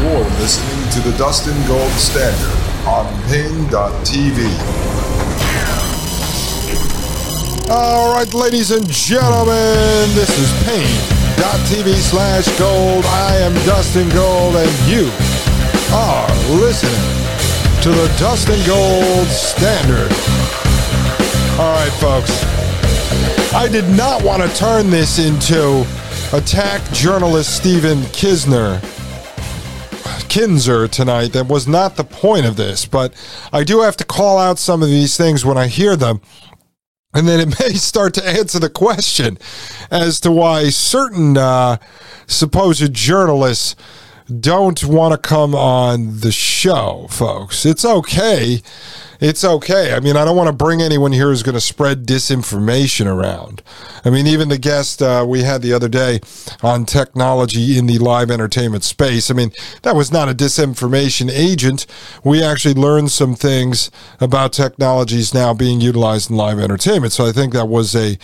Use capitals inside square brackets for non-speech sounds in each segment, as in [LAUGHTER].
You're listening to the Dustin Gold Standard on Paine.tv. All right, ladies and gentlemen, this is Paine.tv slash gold. I am Dustin Gold, and you are listening to the Dustin Gold Standard. All right, folks. I did not want to turn this into attack journalist Stephen Kinzer Kinzer tonight. That was not the point of this, but I do have to call out some of these things when I hear them. And then it [LAUGHS] may start to answer the question as to why certain uh, supposed journalists don't want to come on the show, folks. It's okay. It's okay. I mean, I don't want to bring anyone here who's going to spread disinformation around. I mean, even the guest uh, we had the other day on technology in the live entertainment space, I mean, that was not a disinformation agent. We actually learned some things about technologies now being utilized in live entertainment. So I think that was a,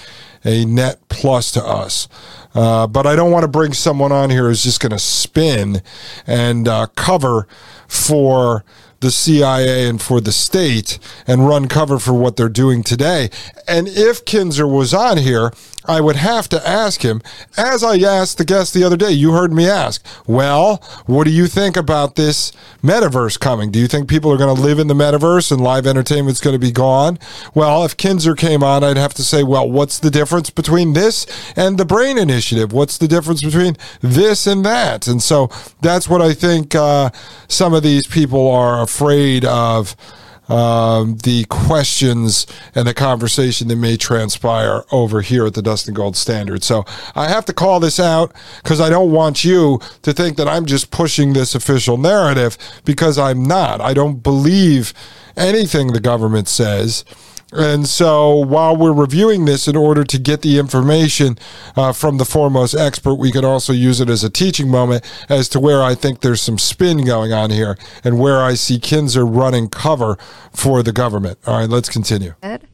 a net plus to us. Uh, but I don't want to bring someone on here who's just going to spin and uh, cover for the CIA and for the state and run cover for what they're doing today. And if Kinzer was on here, I would have to ask him, as I asked the guest the other day, you heard me ask, well, what do you think about this metaverse coming? Do you think people are going to live in the metaverse and live entertainment's going to be gone? Well, if Kinzer came on, I'd have to say, well, what's the difference between this and the Brain Initiative? What's the difference between this and that? And so that's what I think uh, some of these people are afraid of um, the questions and the conversation that may transpire over here at the Dustin Gold Standard. So I have to call this out because I don't want you to think that I'm just pushing this official narrative because I'm not. I don't believe anything the government says. And so while we're reviewing this in order to get the information uh, from the foremost expert, we could also use it as a teaching moment as to where I think there's some spin going on here and where I see Kinzer running cover for the government. All right, let's continue. Ed?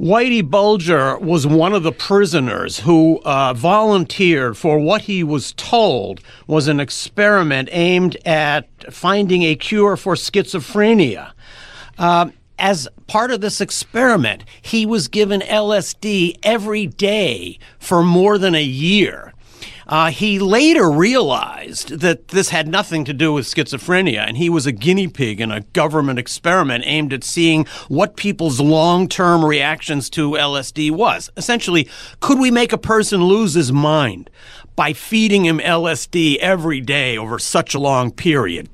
Whitey Bulger was one of the prisoners who uh, volunteered for what he was told was an experiment aimed at finding a cure for schizophrenia. Uh, as part of this experiment, he was given LSD every day for more than a year. Uh, he later realized that this had nothing to do with schizophrenia, and he was a guinea pig in a government experiment aimed at seeing what people's long term reactions to LSD was. Essentially, could we make a person lose his mind by feeding him LSD every day over such a long period?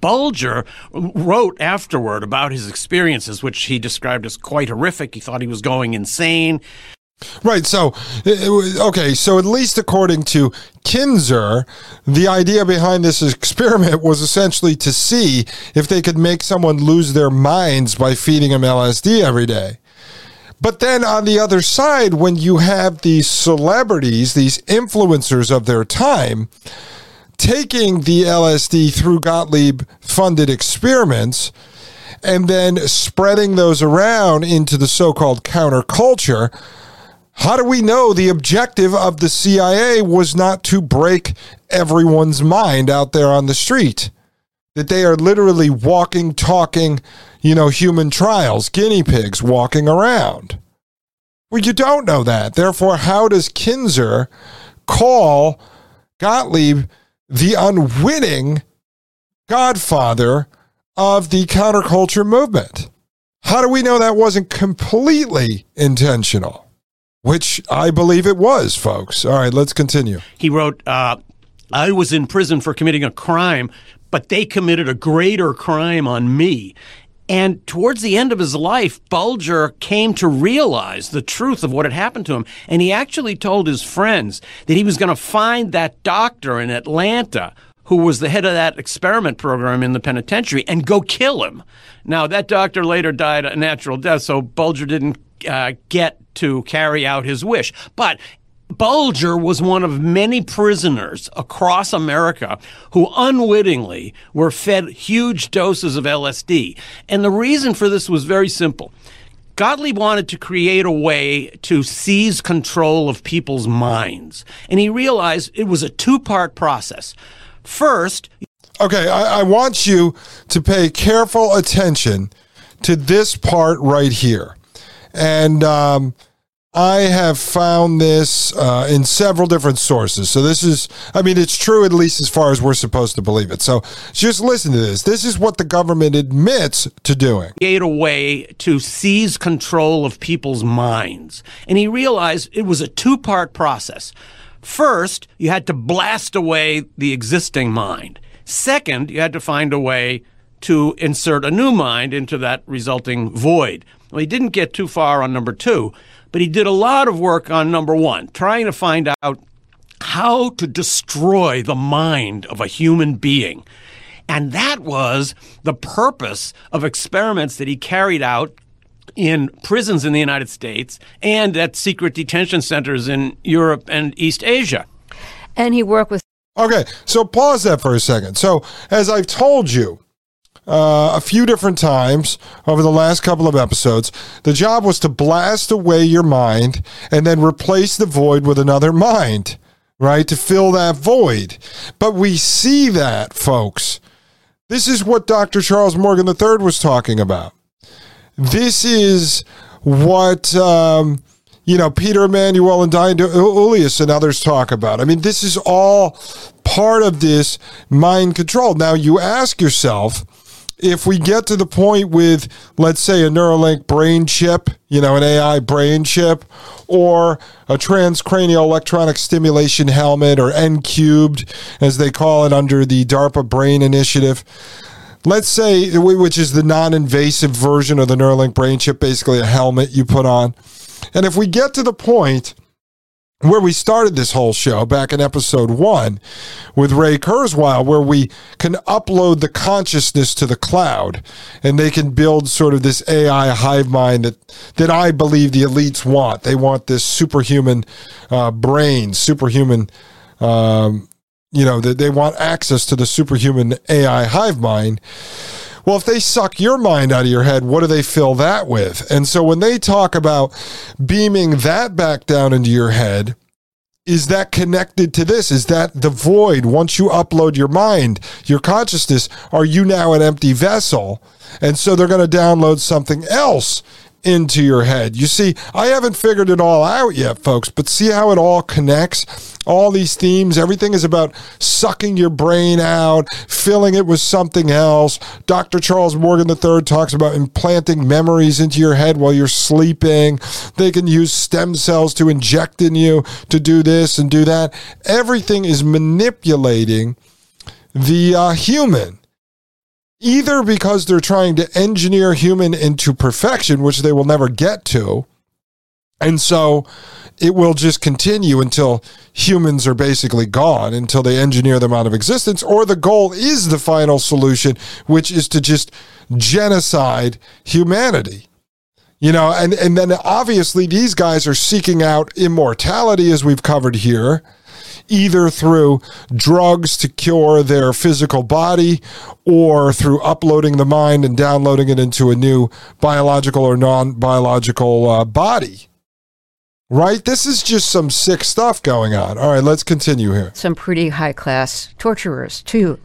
Bulger wrote afterward about his experiences, which he described as quite horrific. He thought he was going insane. Right. So, okay. So, at least according to Kinzer, the idea behind this experiment was essentially to see if they could make someone lose their minds by feeding them LSD every day. But then on the other side, when you have these celebrities, these influencers of their time, taking the LSD through Gottlieb funded experiments and then spreading those around into the so called counterculture. How do we know the objective of the CIA was not to break everyone's mind out there on the street? That they are literally walking, talking, you know, human trials, guinea pigs walking around. Well, you don't know that. Therefore, how does Kinzer call Gottlieb the unwitting godfather of the counterculture movement. How do we know that wasn't completely intentional? Which I believe it was, folks. All right, let's continue. He wrote, uh, I was in prison for committing a crime, but they committed a greater crime on me. And towards the end of his life, Bulger came to realize the truth of what had happened to him. And he actually told his friends that he was going to find that doctor in Atlanta who was the head of that experiment program in the penitentiary, and go kill him. Now, that doctor later died a natural death, so Bulger didn't uh, get to carry out his wish. But Bulger was one of many prisoners across America who unwittingly were fed huge doses of LSD. And the reason for this was very simple. Gottlieb wanted to create a way to seize control of people's minds. And he realized it was a two part process. First, Okay, I, I want you to pay careful attention to this part right here. And um, I have found this uh, in several different sources. So this is, I mean, it's true at least as far as we're supposed to believe it. So just listen to this. This is what the government admits to doing. create a way to seize control of people's minds. And he realized it was a two part process. First, you had to blast away the existing mind. Second, you had to find a way to insert a new mind into that resulting void. Well, he didn't get too far on number two, but he did a lot of work on number one, trying to find out how to destroy the mind of a human being. And that was the purpose of experiments that he carried out in prisons in the United States and at secret detention centers in Europe and East Asia. And he worked with Okay, so pause that for a second. So, as I've told you uh, a few different times over the last couple of episodes, the job was to blast away your mind and then replace the void with another mind, right? To fill that void. But we see that, folks. This is what Dr. Charles Morgan III was talking about. This is what. Um, you know, Peter Emanuel and Diane Ullius and others talk about. I mean, this is all part of this mind control. Now, you ask yourself, if we get to the point with, let's say, a Neuralink brain chip, you know, an AI brain chip, or a transcranial electronic stimulation helmet, or N cubed, as they call it under the DARPA Brain Initiative, let's say, which is the non invasive version of the Neuralink brain chip, basically a helmet you put on. And if we get to the point where we started this whole show back in episode one with Ray Kurzweil, where we can upload the consciousness to the cloud and they can build sort of this AI hive mind that, that I believe the elites want. They want this superhuman uh, brain, superhuman, um, you know, that they want access to the superhuman AI hive mind. Well, if they suck your mind out of your head, what do they fill that with? And so when they talk about beaming that back down into your head, is that connected to this? Is that the void? Once you upload your mind, your consciousness, are you now an empty vessel? And so they're going to download something else into your head. You see, I haven't figured it all out yet, folks, but see how it all connects? All these themes, everything is about sucking your brain out, filling it with something else. Dr. Charles Morgan III talks about implanting memories into your head while you're sleeping. They can use stem cells to inject in you to do this and do that. Everything is manipulating the uh, human either because they're trying to engineer human into perfection, which they will never get to. And so it will just continue until humans are basically gone, until they engineer them out of existence, or the goal is the final solution, which is to just genocide humanity. You know, and, and then obviously these guys are seeking out immortality, as we've covered here either through drugs to cure their physical body or through uploading the mind and downloading it into a new biological or non biological uh, body. Right? This is just some sick stuff going on. All right, let's continue here. some pretty high class torturers, too,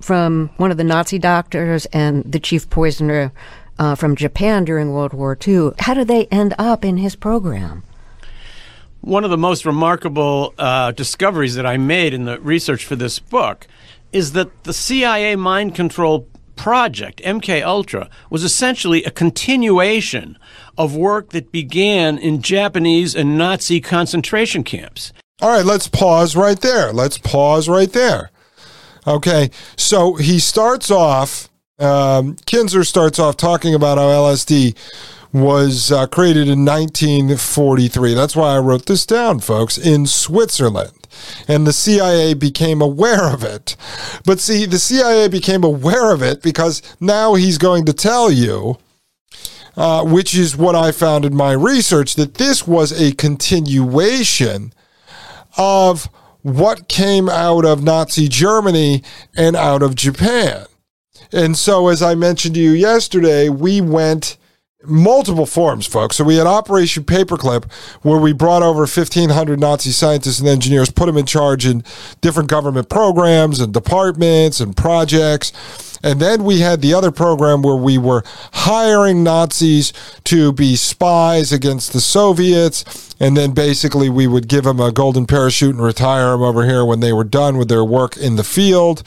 from one of the Nazi doctors and the chief poisoner uh, from Japan during World War II. How do they end up in his program? One of the most remarkable uh, discoveries that I made in the research for this book is that the CIA mind control project, MK Ultra, was essentially a continuation of work that began in Japanese and Nazi concentration camps. All right, let's pause right there. Let's pause right there. Okay, so he starts off, um, Kinzer starts off talking about how LSD was uh, created in 1943. That's why I wrote this down, folks, in Switzerland. and the CIA became aware of it. But see, the CIA became aware of it because now he's going to tell you. Uh, which is what I found in my research that this was a continuation of what came out of Nazi Germany and out of Japan. And so, as I mentioned to you yesterday, we went multiple forms, folks. So we had Operation Paperclip, where we brought over 1,500 Nazi scientists and engineers, put them in charge in different government programs and departments and projects. And then we had the other program where we were hiring Nazis to be spies against the Soviets. And then basically we would give them a golden parachute and retire them over here when they were done with their work in the field.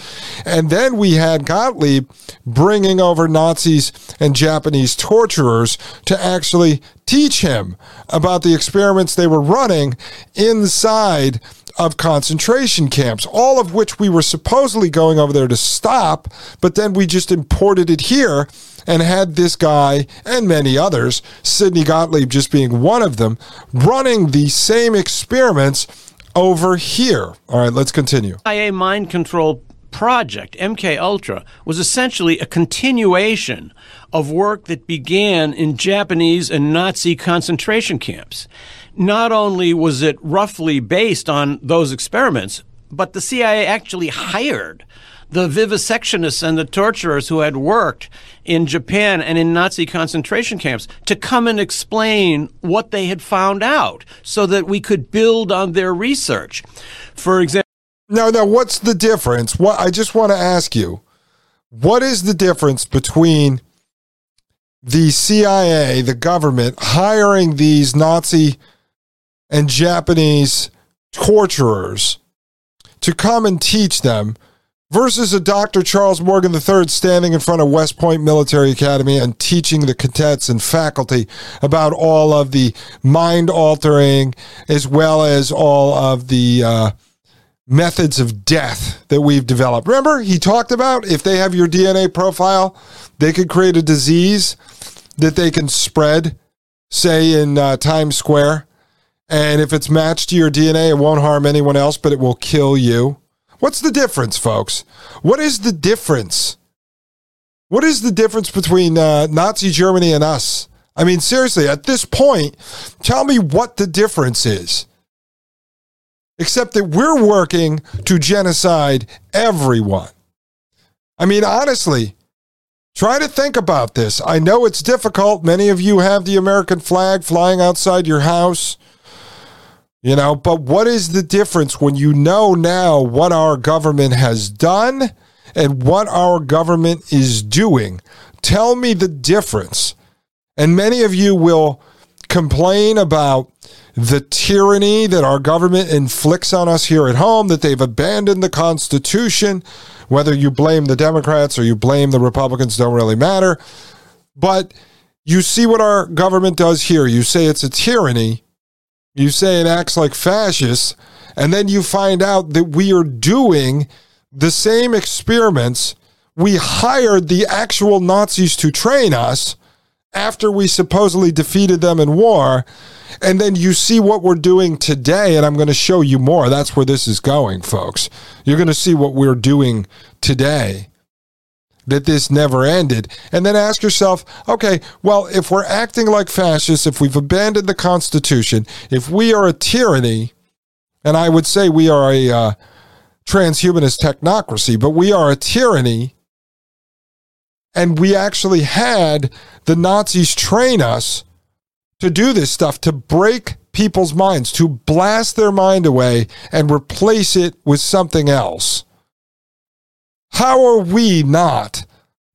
And then we had Gottlieb bringing over Nazis and Japanese torturers to actually teach him about the experiments they were running inside of concentration camps, all of which we were supposedly going over there to stop, but then we just imported it here and had this guy and many others, Sidney Gottlieb just being one of them, running the same experiments over here. All right, let's continue. CIA mind control project, MK Ultra, was essentially a continuation of work that began in Japanese and Nazi concentration camps. Not only was it roughly based on those experiments, but the CIA actually hired the vivisectionists and the torturers who had worked in Japan and in Nazi concentration camps to come and explain what they had found out so that we could build on their research. For example, now, no, what's the difference? What I just want to ask you, what is the difference between the CIA, the government hiring these Nazi and Japanese torturers to come and teach them versus a Dr. Charles Morgan III standing in front of West Point Military Academy and teaching the cadets and faculty about all of the mind altering as well as all of the uh, methods of death that we've developed. Remember, he talked about if they have your DNA profile, they could create a disease that they can spread, say in uh, Times Square. And if it's matched to your DNA, it won't harm anyone else, but it will kill you. What's the difference, folks? What is the difference? What is the difference between uh, Nazi Germany and us? I mean, seriously, at this point, tell me what the difference is. Except that we're working to genocide everyone. I mean, honestly, try to think about this. I know it's difficult. Many of you have the American flag flying outside your house. You know, but what is the difference when you know now what our government has done and what our government is doing? Tell me the difference. And many of you will complain about the tyranny that our government inflicts on us here at home, that they've abandoned the Constitution. Whether you blame the Democrats or you blame the Republicans don't really matter. But you see what our government does here. You say it's a tyranny you say it acts like fascists, and then you find out that we are doing the same experiments. We hired the actual Nazis to train us after we supposedly defeated them in war. And then you see what we're doing today, and I'm going to show you more. That's where this is going, folks. You're going to see what we're doing today that this never ended. And then ask yourself, okay, well, if we're acting like fascists, if we've abandoned the Constitution, if we are a tyranny, and I would say we are a uh, transhumanist technocracy, but we are a tyranny, and we actually had the Nazis train us to do this stuff, to break people's minds, to blast their mind away and replace it with something else. How are we not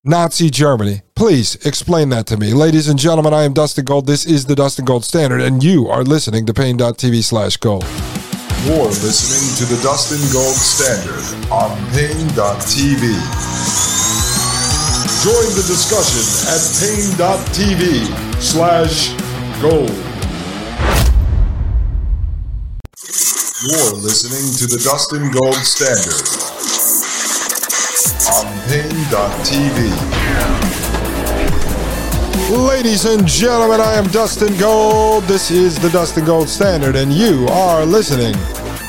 Nazi Germany? Please explain that to me. Ladies and gentlemen, I am Dustin Gold. This is the Dustin Gold Standard, and you are listening to Paine.tv slash gold. You're listening to the Dustin Gold Standard on Paine.tv. Join the discussion at Paine.tv slash gold. You're listening to the Dustin Gold Standard on Paine.tv. Ladies and gentlemen, I am Dustin Gold. This is the Dustin Gold Standard, and you are listening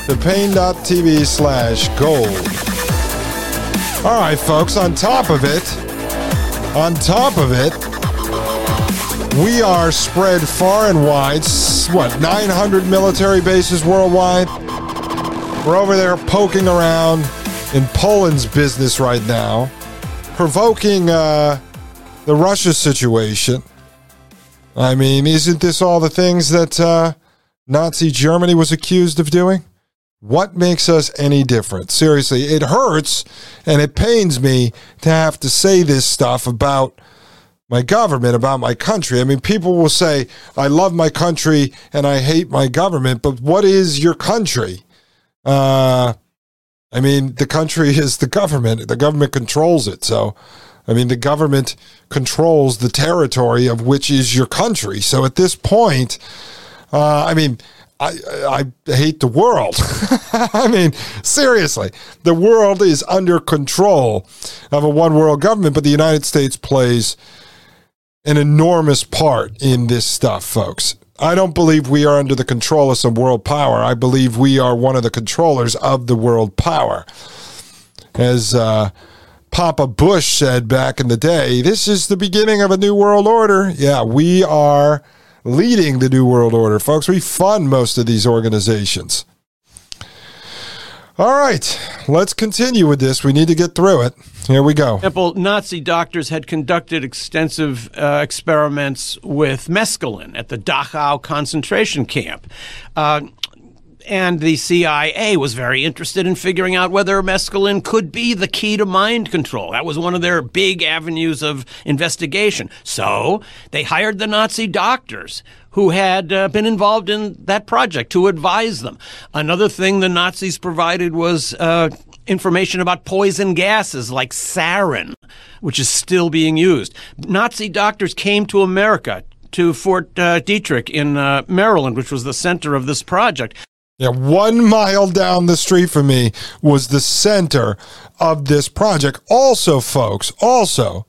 to Paine.tv slash gold. All right, folks, on top of it, on top of it, we are spread far and wide. What, 900 military bases worldwide? We're over there poking around in Poland's business right now, provoking uh, the Russia situation. I mean, isn't this all the things that uh, Nazi Germany was accused of doing? What makes us any different? Seriously, it hurts and it pains me to have to say this stuff about my government, about my country. I mean, people will say, I love my country and I hate my government, but what is your country? Uh, I mean, the country is the government. The government controls it. So, I mean, the government controls the territory of which is your country. So at this point, uh, I mean, I, I hate the world. [LAUGHS] I mean, seriously, the world is under control of a one world government, but the United States plays an enormous part in this stuff, folks. I don't believe we are under the control of some world power. I believe we are one of the controllers of the world power. As uh, Papa Bush said back in the day, this is the beginning of a new world order. Yeah, we are leading the New World Order, folks. We fund most of these organizations. All right, let's continue with this. We need to get through it. Here we go. example, Nazi doctors had conducted extensive uh, experiments with mescaline at the Dachau concentration camp. Uh, and the CIA was very interested in figuring out whether mescaline could be the key to mind control. That was one of their big avenues of investigation. So they hired the Nazi doctors who had uh, been involved in that project to advise them. Another thing the Nazis provided was uh, information about poison gases like sarin, which is still being used. Nazi doctors came to America to Fort uh, Detrick in uh, Maryland, which was the center of this project. Yeah, one mile down the street from me was the center of this project. Also, folks, also,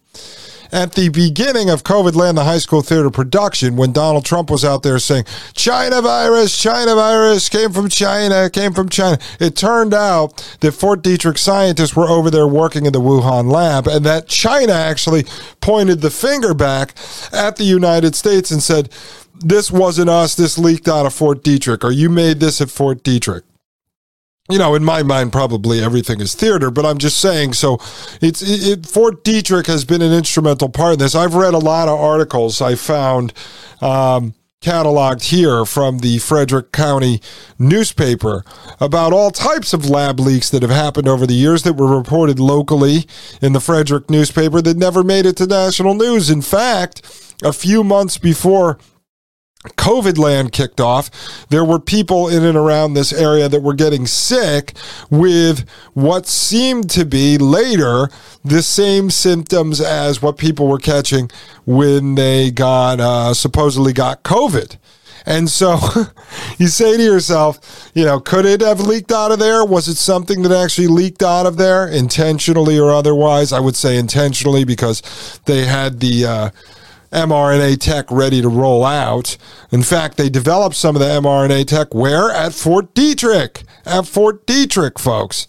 at the beginning of COVID Land, the high school theater production, when Donald Trump was out there saying, China virus, China virus came from China, came from China. It turned out that Fort Detrick scientists were over there working in the Wuhan lab, and that China actually pointed the finger back at the United States and said, this wasn't us. This leaked out of Fort Detrick, or you made this at Fort Detrick. You know, in my mind, probably everything is theater, but I'm just saying. So, it's it, it, Fort Detrick has been an instrumental part in this. I've read a lot of articles I found um, cataloged here from the Frederick County newspaper about all types of lab leaks that have happened over the years that were reported locally in the Frederick newspaper that never made it to national news. In fact, a few months before COVID land kicked off, there were people in and around this area that were getting sick with what seemed to be later the same symptoms as what people were catching when they got uh, supposedly got COVID. And so [LAUGHS] you say to yourself, you know, could it have leaked out of there? Was it something that actually leaked out of there intentionally or otherwise? I would say intentionally because they had the, uh, mRNA tech ready to roll out. In fact, they developed some of the mRNA tech where? At Fort Detrick. At Fort Detrick, folks.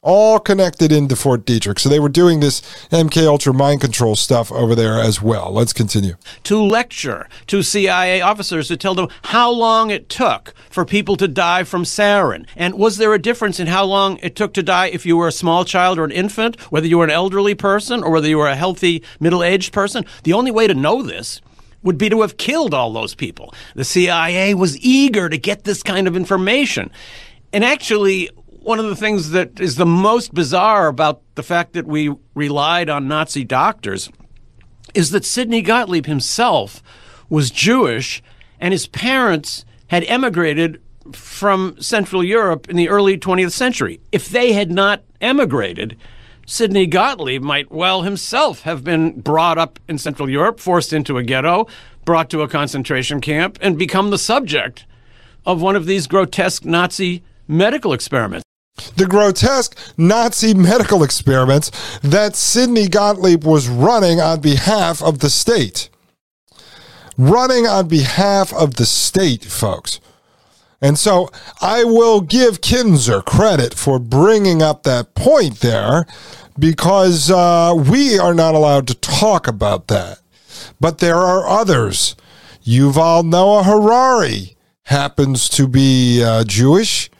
All connected into Fort Detrick. So they were doing this MK Ultra mind control stuff over there as well. Let's continue. To lecture to CIA officers to tell them how long it took for people to die from sarin. And was there a difference in how long it took to die if you were a small child or an infant, whether you were an elderly person or whether you were a healthy middle aged person? The only way to know this would be to have killed all those people. The CIA was eager to get this kind of information. And actually, one of the things that is the most bizarre about the fact that we relied on Nazi doctors is that Sidney Gottlieb himself was Jewish and his parents had emigrated from Central Europe in the early 20th century. If they had not emigrated, Sidney Gottlieb might well himself have been brought up in Central Europe, forced into a ghetto, brought to a concentration camp, and become the subject of one of these grotesque Nazi medical experiments the grotesque Nazi medical experiments that Sidney Gottlieb was running on behalf of the state. Running on behalf of the state, folks. And so I will give Kinzer credit for bringing up that point there because uh, we are not allowed to talk about that. But there are others. Yuval Noah Harari happens to be uh, Jewish.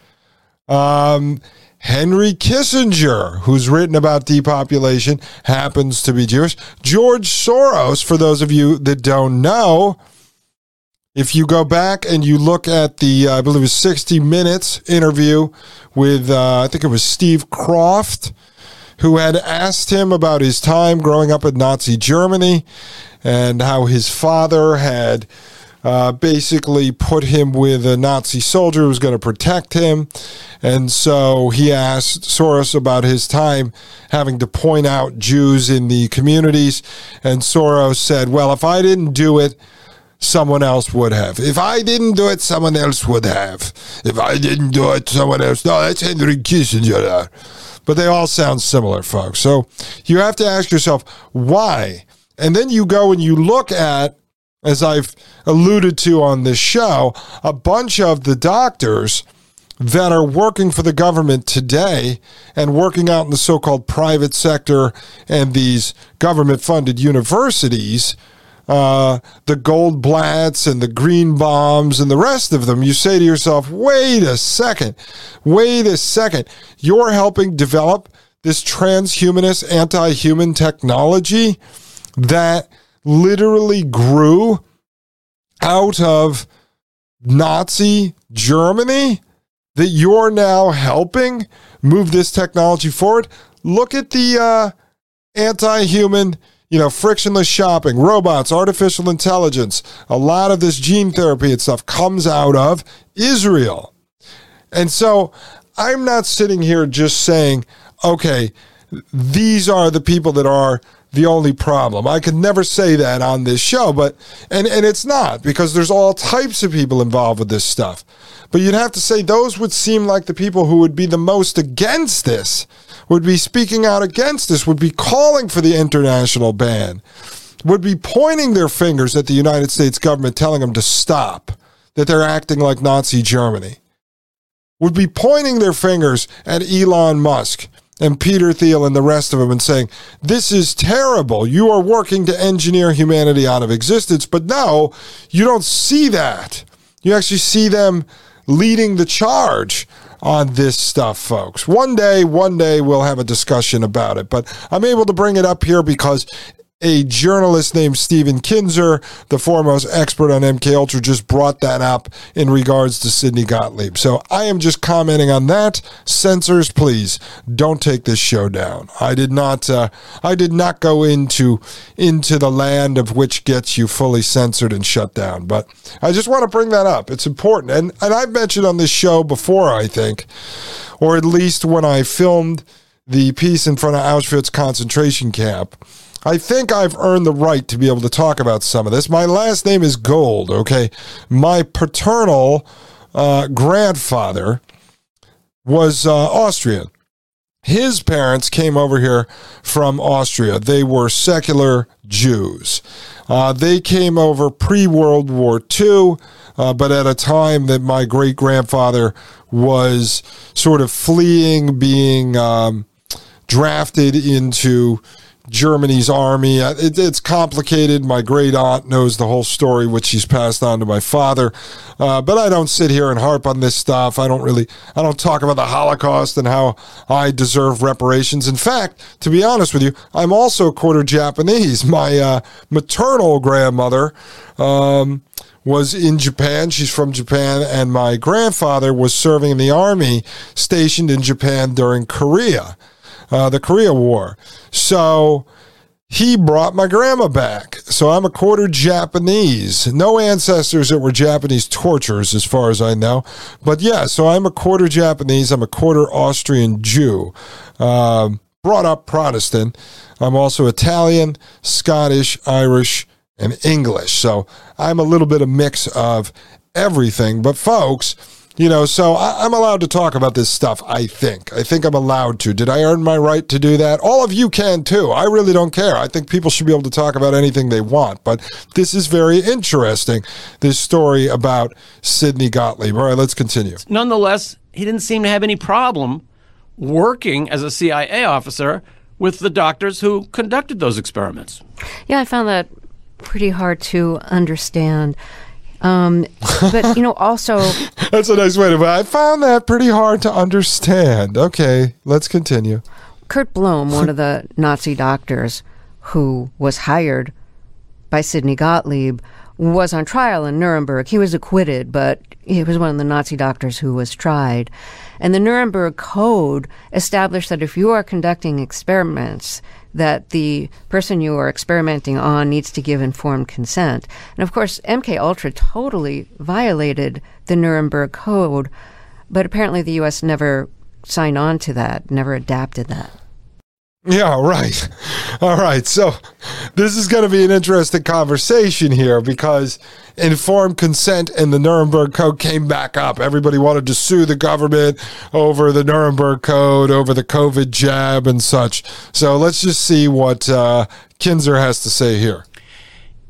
Um, Henry Kissinger, who's written about depopulation, happens to be Jewish. George Soros, for those of you that don't know, if you go back and you look at the, uh, I believe it was 60 Minutes interview with, uh, I think it was Steve Kroft, who had asked him about his time growing up in Nazi Germany and how his father had uh, basically put him with a Nazi soldier who was going to protect him. And so he asked Soros about his time having to point out Jews in the communities. And Soros said, Well, if I didn't do it, someone else would have. If I didn't do it, someone else would have. If I didn't do it, someone else. No, that's Henry Kissinger. But they all sound similar, folks. So you have to ask yourself, why? And then you go and you look at as I've alluded to on this show, a bunch of the doctors that are working for the government today and working out in the so called private sector and these government funded universities, uh, the Goldblatts and the Greenbaums and the rest of them, you say to yourself, wait a second, wait a second. You're helping develop this transhumanist anti human technology that literally grew out of Nazi Germany that you're now helping move this technology forward. Look at the uh, anti human, you know, frictionless shopping, robots, artificial intelligence. A lot of this gene therapy and stuff comes out of Israel. And so I'm not sitting here just saying, okay, these are the people that are the only problem. I could never say that on this show, but and and it's not because there's all types of people involved with this stuff. But you'd have to say those would seem like the people who would be the most against this, would be speaking out against this, would be calling for the international ban, would be pointing their fingers at the United States government telling them to stop, that they're acting like Nazi Germany. Would be pointing their fingers at Elon Musk and Peter Thiel and the rest of them and saying, This is terrible. You are working to engineer humanity out of existence. But no, you don't see that. You actually see them leading the charge on this stuff, folks. One day, one day we'll have a discussion about it. But I'm able to bring it up here because a journalist named Stephen Kinzer, the foremost expert on MK Ultra, just brought that up in regards to Sidney Gottlieb. So I am just commenting on that. Censors, please don't take this show down. I did not. Uh, I did not go into into the land of which gets you fully censored and shut down. But I just want to bring that up. It's important, and and I've mentioned on this show before. I think, or at least when I filmed the piece in front of Auschwitz concentration camp I think I've earned the right to be able to talk about some of this. My last name is Gold, okay? My paternal uh, grandfather was uh, Austrian. His parents came over here from Austria. They were secular Jews. Uh, they came over pre World War II, uh, but at a time that my great grandfather was sort of fleeing, being um, drafted into Germany's army. Uh, it, it's complicated. My great aunt knows the whole story, which she's passed on to my father. Uh, but I don't sit here and harp on this stuff. I don't really, I don't talk about the Holocaust and how I deserve reparations. In fact, to be honest with you, I'm also quarter Japanese. [LAUGHS] My uh, maternal grandmother. Um, was in Japan. She's from Japan, and my grandfather was serving in the army stationed in Japan during Korea uh, the Korea War. So he brought my grandma back. So I'm a quarter Japanese. No ancestors that were Japanese torturers, as far as I know. But yeah, so I'm a quarter Japanese. I'm a quarter Austrian Jew. Um, brought up Protestant. I'm also Italian, Scottish, Irish, and English. So I'm a little bit of a mix of everything. But folks, You know, so I, I'm allowed to talk about this stuff, I think. I think I'm allowed to. Did I earn my right to do that? All of you can too. I really don't care. I think people should be able to talk about anything they want. But this is very interesting, this story about Sidney Gottlieb. All right, let's continue. Nonetheless, he didn't seem to have any problem working as a CIA officer with the doctors who conducted those experiments. Yeah, I found that pretty hard to understand. Um, but you know, also [LAUGHS] That's a nice way to. I found that pretty hard to understand. Okay, let's continue. Kurt Blome, one of the [LAUGHS] Nazi doctors who was hired by Sidney Gottlieb, was on trial in Nuremberg. He was acquitted, but he was one of the Nazi doctors who was tried. And the Nuremberg Code established that if you are conducting experiments, that the person you are experimenting on needs to give informed consent. And of course, MK Ultra totally violated the Nuremberg Code, but apparently the US never signed on to that, never adapted that. Yeah, right. [LAUGHS] All right. So this is going to be an interesting conversation here because informed consent and the Nuremberg Code came back up. Everybody wanted to sue the government over the Nuremberg Code, over the COVID jab and such. So let's just see what uh, Kinzer has to say here.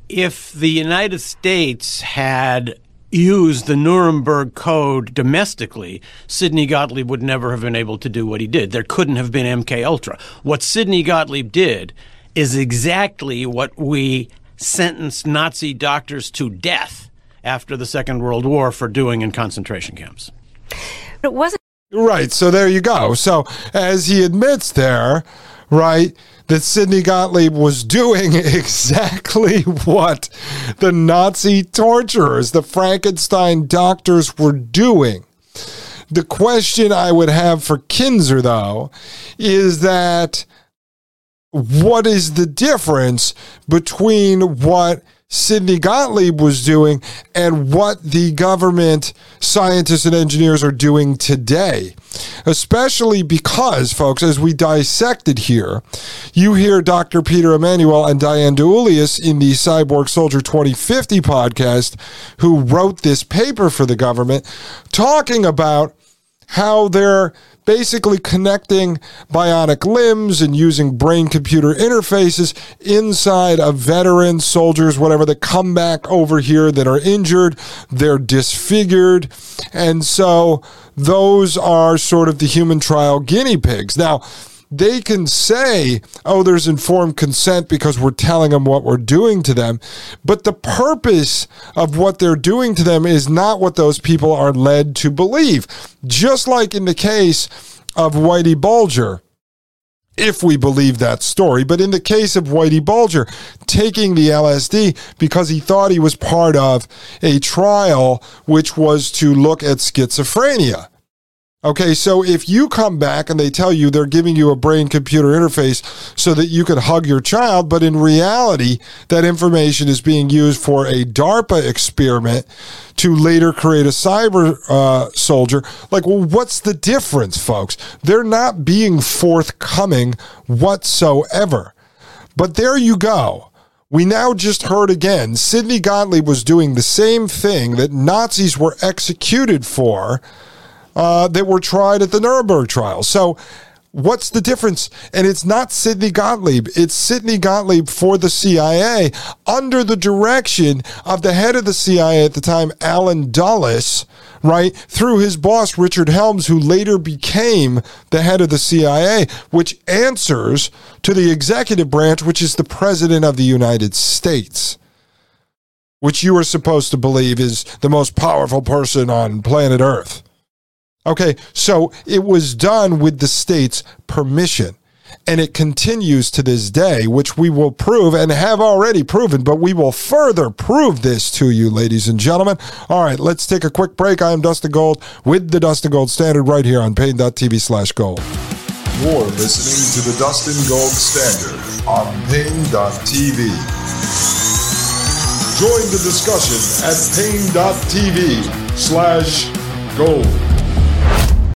If the United States had used the Nuremberg Code domestically, Sidney Gottlieb would never have been able to do what he did. There couldn't have been MK Ultra. What Sidney Gottlieb did is exactly what we sentenced Nazi doctors to death after the Second World War for doing in concentration camps. But it wasn't Right. So there you go. So as he admits there, right, that Sidney Gottlieb was doing [LAUGHS] exactly what the Nazi torturers, the Frankenstein doctors were doing. The question I would have for Kinzer, though, is that what is the difference between what Sidney Gottlieb was doing and what the government scientists and engineers are doing today. Especially because, folks, as we dissected here, you hear Dr. Peter Emanuel and Diane DiEuliis in the Cyborg Soldier 2050 podcast, who wrote this paper for the government, talking about how they're basically connecting bionic limbs and using brain computer interfaces inside of veterans, soldiers, whatever that come back over here that are injured. They're disfigured. And so those are sort of the human trial guinea pigs. Now, they can say, oh, there's informed consent because we're telling them what we're doing to them. But the purpose of what they're doing to them is not what those people are led to believe. Just like in the case of Whitey Bulger if we believe that story. But in the case of Whitey Bulger taking the LSD because he thought he was part of a trial which was to look at schizophrenia. Okay, so if you come back and they tell you they're giving you a brain computer interface so that you can hug your child, but in reality, that information is being used for a DARPA experiment to later create a cyber uh, soldier, like, well, what's the difference, folks? They're not being forthcoming whatsoever. But there you go. We now just heard again Sidney Gottlieb was doing the same thing that Nazis were executed for uh, that were tried at the Nuremberg trial. So, what's the difference? And it's not Sidney Gottlieb, it's Sidney Gottlieb for the CIA under the direction of the head of the CIA at the time, Allen Dulles, right? Through his boss, Richard Helms, who later became the head of the CIA, which answers to the executive branch, which is the President of the United States. Which you are supposed to believe is the most powerful person on planet Earth. Okay, so it was done with the state's permission. And it continues to this day, which we will prove and have already proven, but we will further prove this to you, ladies and gentlemen. All right, let's take a quick break. I am Dustin Gold with the Dustin Gold Standard right here on Paine.tv slash gold. You're listening to the Dustin Gold Standard on Paine.tv. Join the discussion at Paine.tv slash gold.